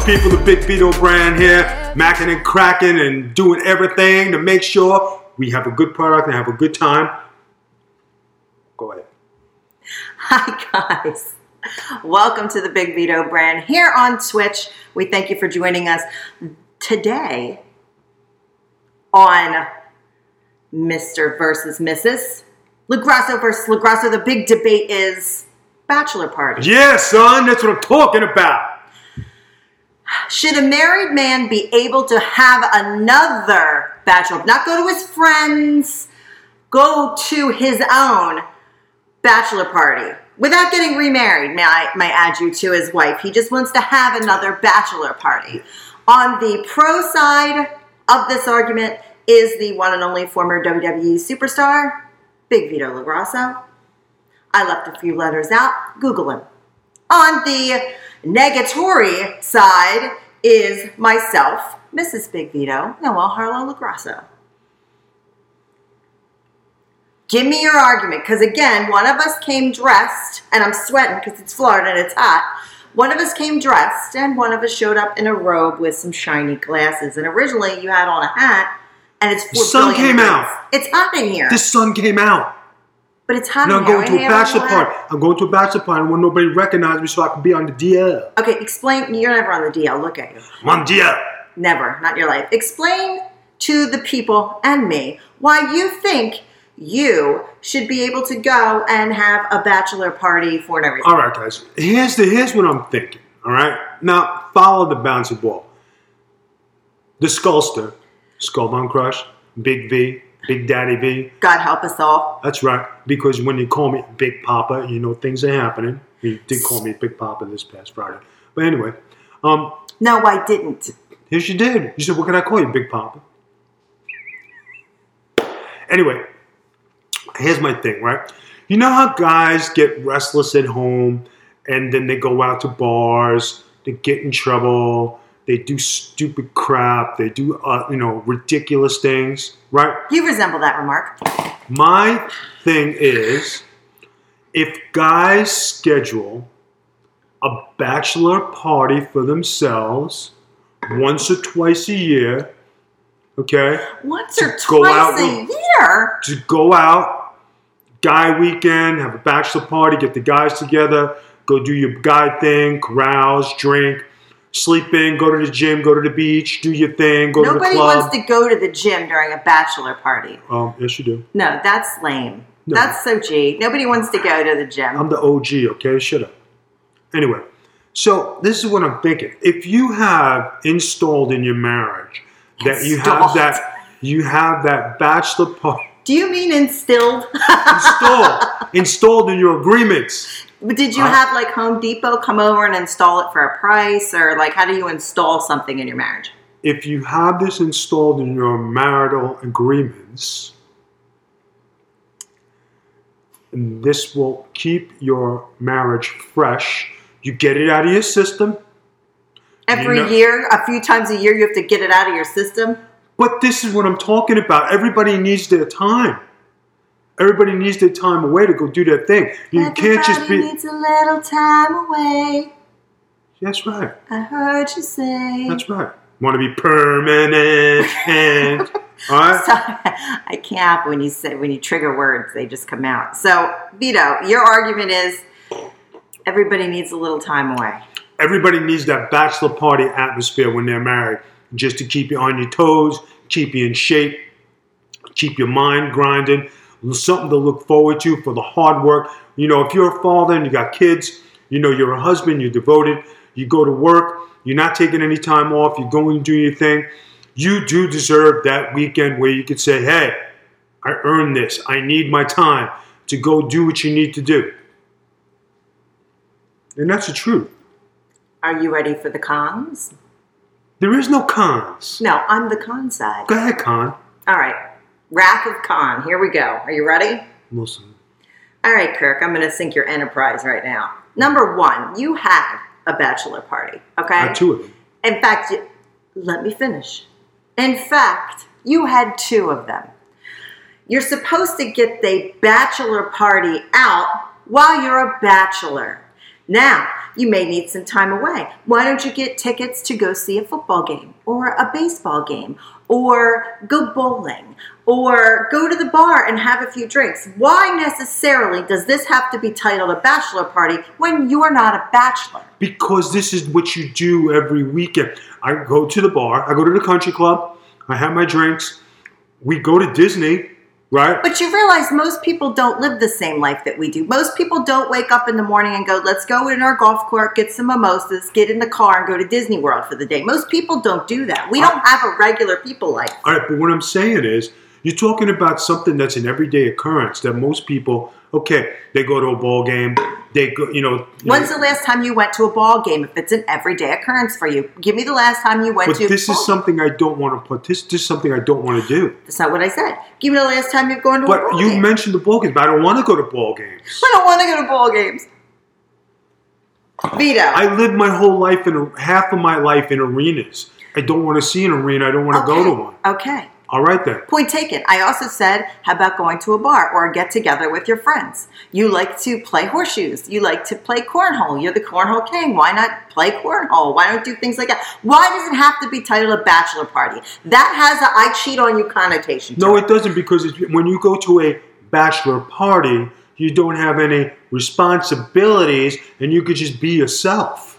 up, people? The Big Vito brand here, macking and cracking and doing everything to make sure we have a good product and have a good time. Go ahead. Hi, guys. Welcome to the Big Vito brand here on Twitch. We thank you for joining us today on Mr. versus Mrs. LoGrasso versus LoGrasso. The big debate is bachelor party. Yeah, son, that's what I'm talking about. Should a married man be able to have another bachelor, not go to his friends, go to his own bachelor party without getting remarried? May I, may add you to his wife? He just wants to have another bachelor party. On the pro side of this argument is the one and only former WWE superstar, Big Vito LoGrasso. I left a few letters out. Google him. On the negatory side is myself, Mrs. Big Vito, Noel Harlow LoGrasso. Give me your argument, because again, one of us came dressed, and I'm sweating because it's Florida and it's hot. One of us came dressed, and one of us showed up in a robe with some shiny glasses. And originally, you had on a hat, and it's The sun came out. It's hot in here, The sun came out. But it's hot Now I'm going to a bachelor party. I'm going to a bachelor party. Want nobody recognizes me so I can be on the DL. Okay, explain. You're never on the DL. Look at you. I'm on DL. Never, not your life. Explain to the people and me why you think you should be able to go and have a bachelor party for and everything. All right, guys. Here's the here's what I'm thinking. All right. Now follow the bouncy ball. The Skullster, Skullbone Crush, Big V, Big Daddy V. God help us all. That's right. Because when you call me Big Papa, you know things are happening. He did call me Big Papa this past Friday. But anyway, um, No, I didn't. yes, you did. You said, "What can I call you, Big Papa?" Anyway, here's my thing, right? You know how guys get restless at home and then they go out to bars, they get in trouble, they do stupid crap, they do uh, you know ridiculous things, right? You resemble that remark. My thing is, if guys schedule a bachelor party for themselves once or twice a year, okay, Once or twice a year. to go out, guy weekend, have a bachelor party, get the guys together, go do your guy thing, carouse, drink, sleep in, go to the gym, go to the beach, do your thing, go to the club. Nobody wants to go to the gym during a bachelor party. um, yes, you do. No, that's lame. No. That's so G. Nobody wants to go to the gym. I'm the OG, okay? Shut up. Anyway, so this is what I'm thinking. If you have installed in your marriage that you have that you have that bachelor party Do you mean instilled? installed installed in your agreements. Did you have like Home Depot come over and install it for a price, or like how do you install something in your marriage? If you have this installed in your marital agreements, and this will keep your marriage fresh. You get it out of your system. Every know- year, a few times a year, you have to get it out of your system. But this is what I'm talking about. Everybody needs their time. Everybody needs their time away to go do their thing. You can't just Everybody be. needs a little time away. That's right. I heard you say. That's right. Want to be permanent and all right. Sorry, I can't when you say when you trigger words, they just come out. So, Vito, your argument is everybody needs a little time away. Everybody needs that bachelor party atmosphere when they're married, just to keep you on your toes, keep you in shape, keep your mind grinding, something to look forward to for the hard work. You know, if you're a father and you got kids, you know you're a husband, you're devoted, you go to work, you're not taking any time off, you're going to do your thing. You do deserve that weekend where you could say, hey, I earned this. I need my time to go do what you need to do. And that's the truth. Are you ready for the cons? There is no cons. No, I'm the con side. Go ahead, Con. All right, Wrath of Khan. Here we go. Are you ready? Listen. All right, Kirk, I'm going to sink your enterprise right now. Number one, you had a bachelor party, okay? I had two of them. In fact, you, let me finish. In fact, you had two of them. You're supposed to get the bachelor party out while you're a bachelor. Now, you may need some time away. Why don't you get tickets to go see a football game or a baseball game or go bowling or go to the bar and have a few drinks? Why necessarily does this have to be titled a bachelor party when you're not a bachelor? because this is what you do every weekend. I go to the bar, I go to the country club, I have my drinks, we go to Disney, right? But you realize most people don't live the same life that we do. Most people don't wake up in the morning and go, let's go in our golf court, get some mimosas, get in the car, and go to Disney World for the day. Most people don't do that. We don't have a regular people life. All right, but what I'm saying is, you're talking about something that's an everyday occurrence that most people, okay, they go to a ball game, they go, you know. you When's know, the last time you went to a ball game if it's an everyday occurrence for you? Give me the last time you went but to this a ball game. This is something I don't want to put. This, this is something I don't want to do. That's not what I said. Give me the last time you've gone to a ball. But you game. mentioned the ball games, but I don't want to go to ball games. I don't want to go to ball games. Vito. I lived my whole life in half of my life in arenas. I don't want to see an arena. I don't want to go to one. Okay. All right then. Point taken. I also said, how about going to a bar or a get together with your friends? You like to play horseshoes. You like to play cornhole. You're the cornhole king. Why not play cornhole? Why don't do things like that? Why does it have to be titled a bachelor party? That has a I cheat on you connotation. No, it. it doesn't because it's, when you go to a bachelor party, you don't have any responsibilities and you could just be yourself.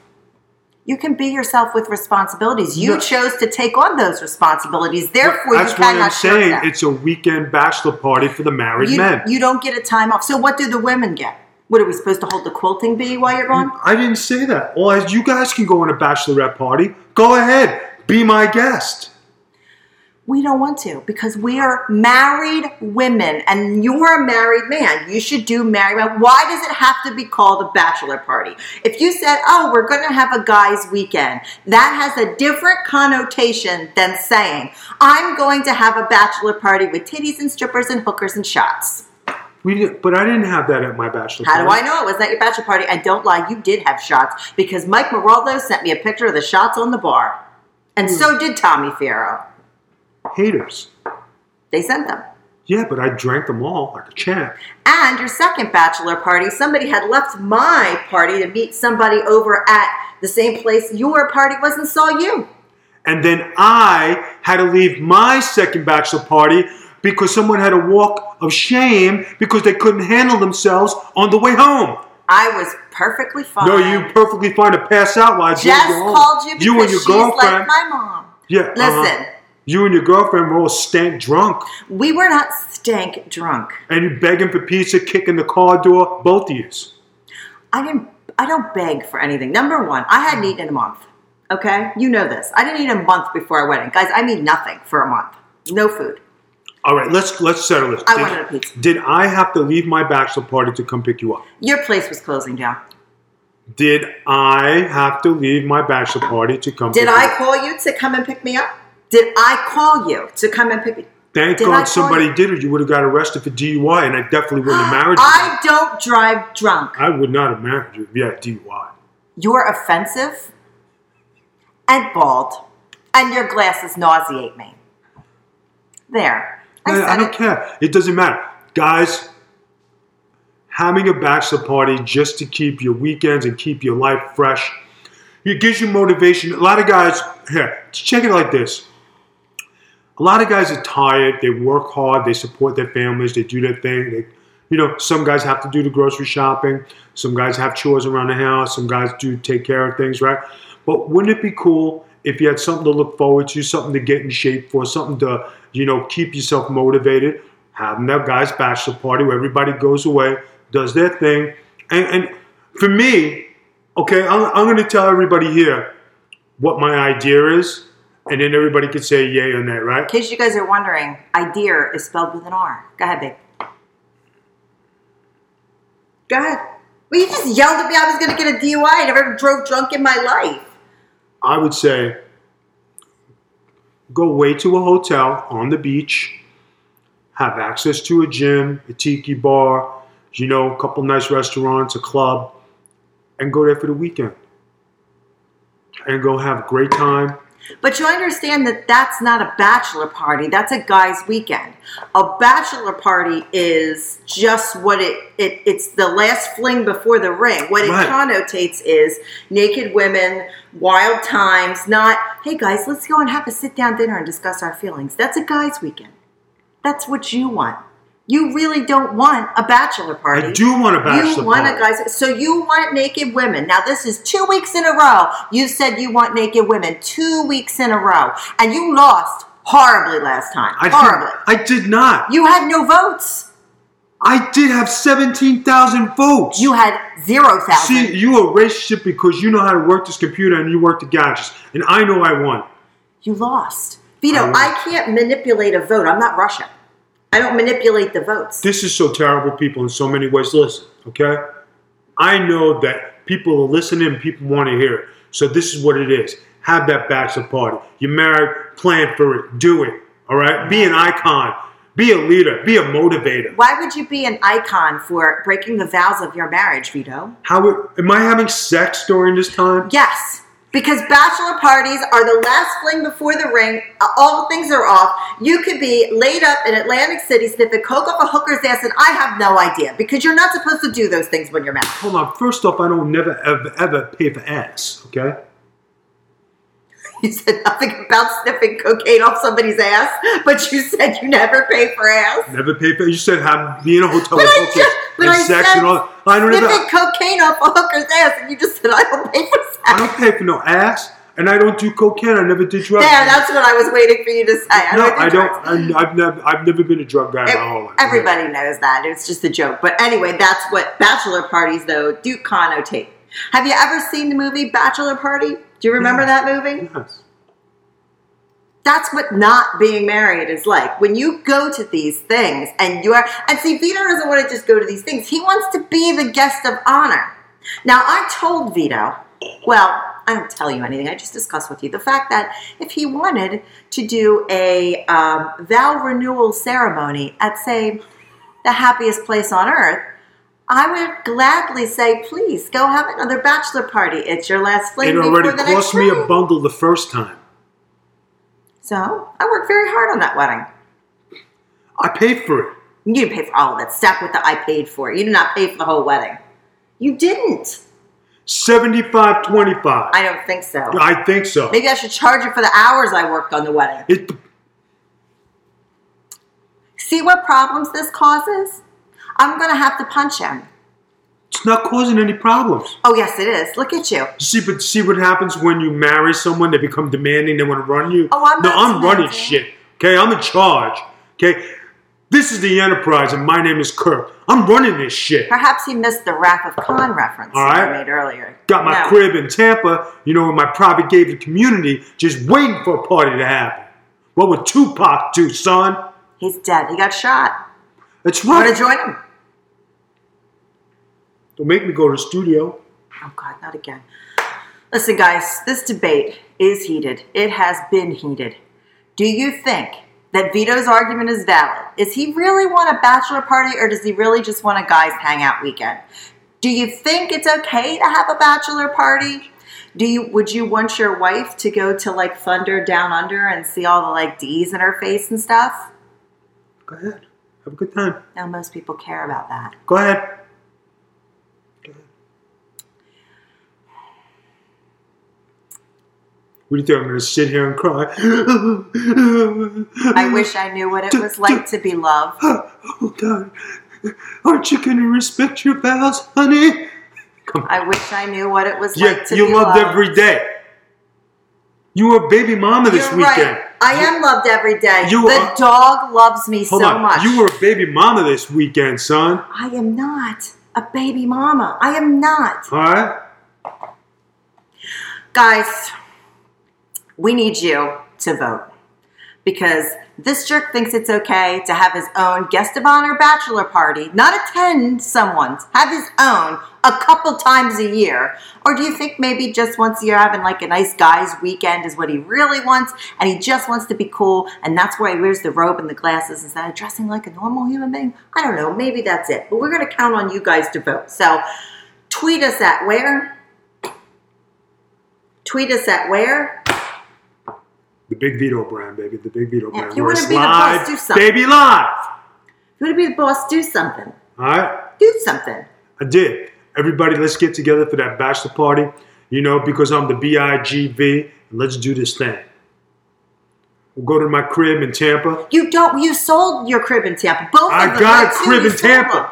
You can be yourself with responsibilities. You No. chose to take on those responsibilities. Therefore, That's you cannot I'm share saying them. it's a weekend bachelor party for the married you, men. you don't get a time off. So what do the women get? What are we supposed to hold the quilting bee while you're gone? I didn't say that. Well, you guys can go on a bachelorette party. Go ahead. Be my guest. We don't want to because we are married women and you're a married man. You should do married man. Why does it have to be called a bachelor party? If you said, oh, we're going to have a guy's weekend, that has a different connotation than saying, I'm going to have a bachelor party with titties and strippers and hookers and shots. We did, but I didn't have that at my bachelor party. How do. I know it was not your bachelor party? And don't lie, you did have shots because Mike Moraldo sent me a picture of the shots on the bar. And so hmm. did Tommy Fierro. Haters. They sent them. Yeah, but I drank them all like a champ. And your second bachelor party, somebody had left my party to meet somebody over at the same place your party was and saw you. And then I had to leave my second bachelor party because someone had a walk of shame because they couldn't handle themselves on the way home. I was perfectly fine. No, you perfectly fine to pass out while I Jess called you because you and your she's girlfriend. like my mom. yeah, uh-huh. You and your girlfriend were all stank drunk, we were not stank drunk. and you begging for pizza, kicking the car door, both of you. I didn't. I don't beg for anything. Number one, I hadn't eaten in a month. Okay, you know this. I didn't eat a month before our wedding, guys. I mean nothing for a month. No food. All right, let's let's settle this. I Did- wanted a pizza. Did I have to leave my bachelor party to come pick you up? Your place was closing down. Did I have to leave my bachelor party to come? Did pick you I call you to come and pick me up? Did I call you to come and pick me? Thank Did God somebody you? did it. You would have got arrested for DUI, and I definitely wouldn't have married you. I don't drive drunk. I would not have married you if you had DUI. You're offensive and bald, and your glasses nauseate me. There. I I, I don't it. care. It doesn't matter. Guys, having a bachelor party just to keep your weekends and keep your life fresh, it gives you motivation. A lot of guys, here, check it like this. A lot of guys are tired. They work hard. They support their families. They do their thing. They, you know, some guys have to do the grocery shopping. Some guys have chores around the house. Some guys do take care of things, right? But wouldn't it be cool if you had something to look forward to, something to get in shape for, something to, you know, keep yourself motivated? Having that guy's bachelor party where everybody goes away, does their thing. And, and for me, okay, I'm, I'm going to tell everybody here what my idea is, and then everybody could say yay or nay, right? In case you guys are wondering, idea is spelled with an R. Go ahead, babe. Go ahead. Well, you just yelled at me I was going to get a DUI. I never drove drunk in my life. I would say go away to a hotel on the beach, have access to a gym, a tiki bar, you know, a couple nice restaurants, a club, and go there for the weekend. And go have a great time. But you understand that that's not a bachelor party. That's a guy's weekend. A bachelor party is just what it, it it's the last fling before the ring. What it connotates is naked women, wild times, not, hey guys, let's go and have a sit down dinner and discuss our feelings. That's a guy's weekend. That's what you want. You really don't want a bachelor party. I do want a bachelor party. You want party. a guys. So you want naked women. Now this is two weeks in a row. You said you want naked women two weeks in a row, and you lost horribly last time. I horribly. Did, I did not. You had no votes. I did have 17,000 votes. You had zero thousand. See, you a racist because you know how to work this computer and you work the gadgets. And I know I won. You lost. Vito, I I, can't manipulate a vote. I'm not Russia. I don't manipulate the votes. This is so terrible, people, in so many ways. Listen, okay? I know that people are listening people want to hear it. So this is what it is. Have that bachelor party. You're married, plan for it. Do it. All right? Be an icon. Be a leader. Be a motivator. Why would you be an icon for breaking the vows of your marriage, Vito? How am I having sex during this time? Yes, because bachelor parties are the last fling before the ring. All things are off. You could be laid up in Atlantic City sniffing coke off a hooker's ass, and I have no idea because you're not supposed to do those things when you're married. Hold on. First off, I don't never ever ever pay for ass. Okay. You said nothing about sniffing cocaine off somebody's ass, but you said you never pay for ass. Never pay for. You said have be in a hotel But with I just, but and I sex said and all. I don't ever. cocaine off a hooker's ass, and you just said I don't pay for sex. I don't pay for no ass, and I don't do cocaine. I never did drugs. There, that's what I was waiting for you to say. I no, don't I don't. I, I've never. I've never been a drug guy in my whole life. Everybody knows that. It's just a joke. But anyway, that's what bachelor parties, though, do connotate. Have you ever seen the movie Bachelor Party? Do you remember that movie? Yes. That's what not being married is like. When you go to these things and you are, and see, Vito doesn't want to just go to these things. He wants to be the guest of honor. Now, I told Vito, well, I don't tell you anything. I just discussed with you the fact that if he wanted to do a um, vow renewal ceremony at, say, the happiest place on earth, I would gladly say, please go have another bachelor party. It's your last fling It already cost me a bundle the first time. So I worked very hard on that wedding. I paid for it. You didn't pay for all of it. Stop with the I paid for it. You did not pay for the whole wedding. You didn't. Seventy-five, twenty-five. I don't think so. I think so. Maybe I should charge you for the hours I worked on the wedding. It, See what problems this causes? I'm going to have to punch him. It's not causing any problems. Oh, yes, it is. Look at you. See, but see what happens when you marry someone? They become demanding. They want to run you. Oh, I'm no, I'm running shit. Okay, I'm in charge. Okay, this is the Enterprise, and my name is Kirk. I'm running this shit. Perhaps he missed the Wrath of Khan reference All that. I made earlier. Got my No. crib in Tampa, you know, in my private gated community, just waiting for a party to happen. What would Tupac do, son? He's dead. He got shot. That's I want to join him. Don't make me go to the studio. Oh God, not again. Listen, guys, this debate is heated. It has been heated. Do you think that Vito's argument is valid? Is he really want a bachelor party or does he really just want a guys hangout weekend? Do you think it's okay to have a bachelor party? Do you would you want your wife to go to like Thunder Down Under and see all the like D's in her face and stuff? Go ahead. Have a good time. Now most people care about that. Go ahead. Go ahead. What do you think? I'm going to sit here and cry? I wish I knew what it was like to be loved. Oh, God. Aren't you going to respect your vows, honey? I wish I knew what it was Yeah, like to you be loved loved. every day. You were a baby mama this You're weekend. right. I am loved every day. You the are- dog loves me Hold so on. much. You were a baby mama this weekend, son. I am not a baby mama. I am not. All right? Guys, we need you to vote because this jerk thinks it's okay to have his own guest of honor bachelor party, not attend someone's, have his own a couple times a year. Or do you think maybe just once a year having like a nice guy's weekend is what he really wants and he just wants to be cool and that's why he wears the robe and the glasses instead of dressing like a normal human being? I don't know, maybe that's it. But we're going to count on you guys to vote. So tweet us at where? Tweet us at where? The Big Vito brand, baby. The Big Vito brand. if you wanna it's be the boss, live, do something. Baby live. If you want to be the boss, do something. All right? Do something. I did. Everybody, let's get together for that bachelor party. You know, because I'm the BIGV, and let's do this thing. We'll go to my crib in Tampa. You don't. You sold your crib in Tampa. Both I of them. got a crib in sold Tampa. them.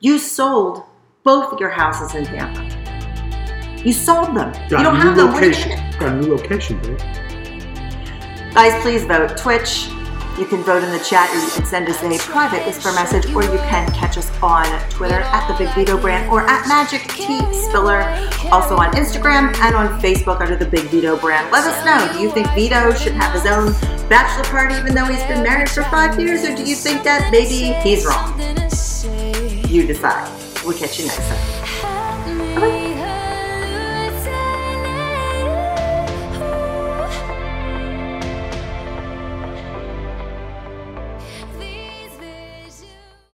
You sold both your houses in Tampa. You sold them. Got you don't have them. What are you location. gonna- Got a new location, babe. Guys, please vote. Twitch. You can vote in the chat or you can send us a private whisper message or you can catch us on Twitter at the Big Vito brand or at Magic T Spiller. Also on Instagram and on Facebook under the Big Vito brand. Let us know. Do you think Vito should have his own bachelor party even though he's been married for five years or do you think that maybe he's wrong? You decide. We'll catch you next time.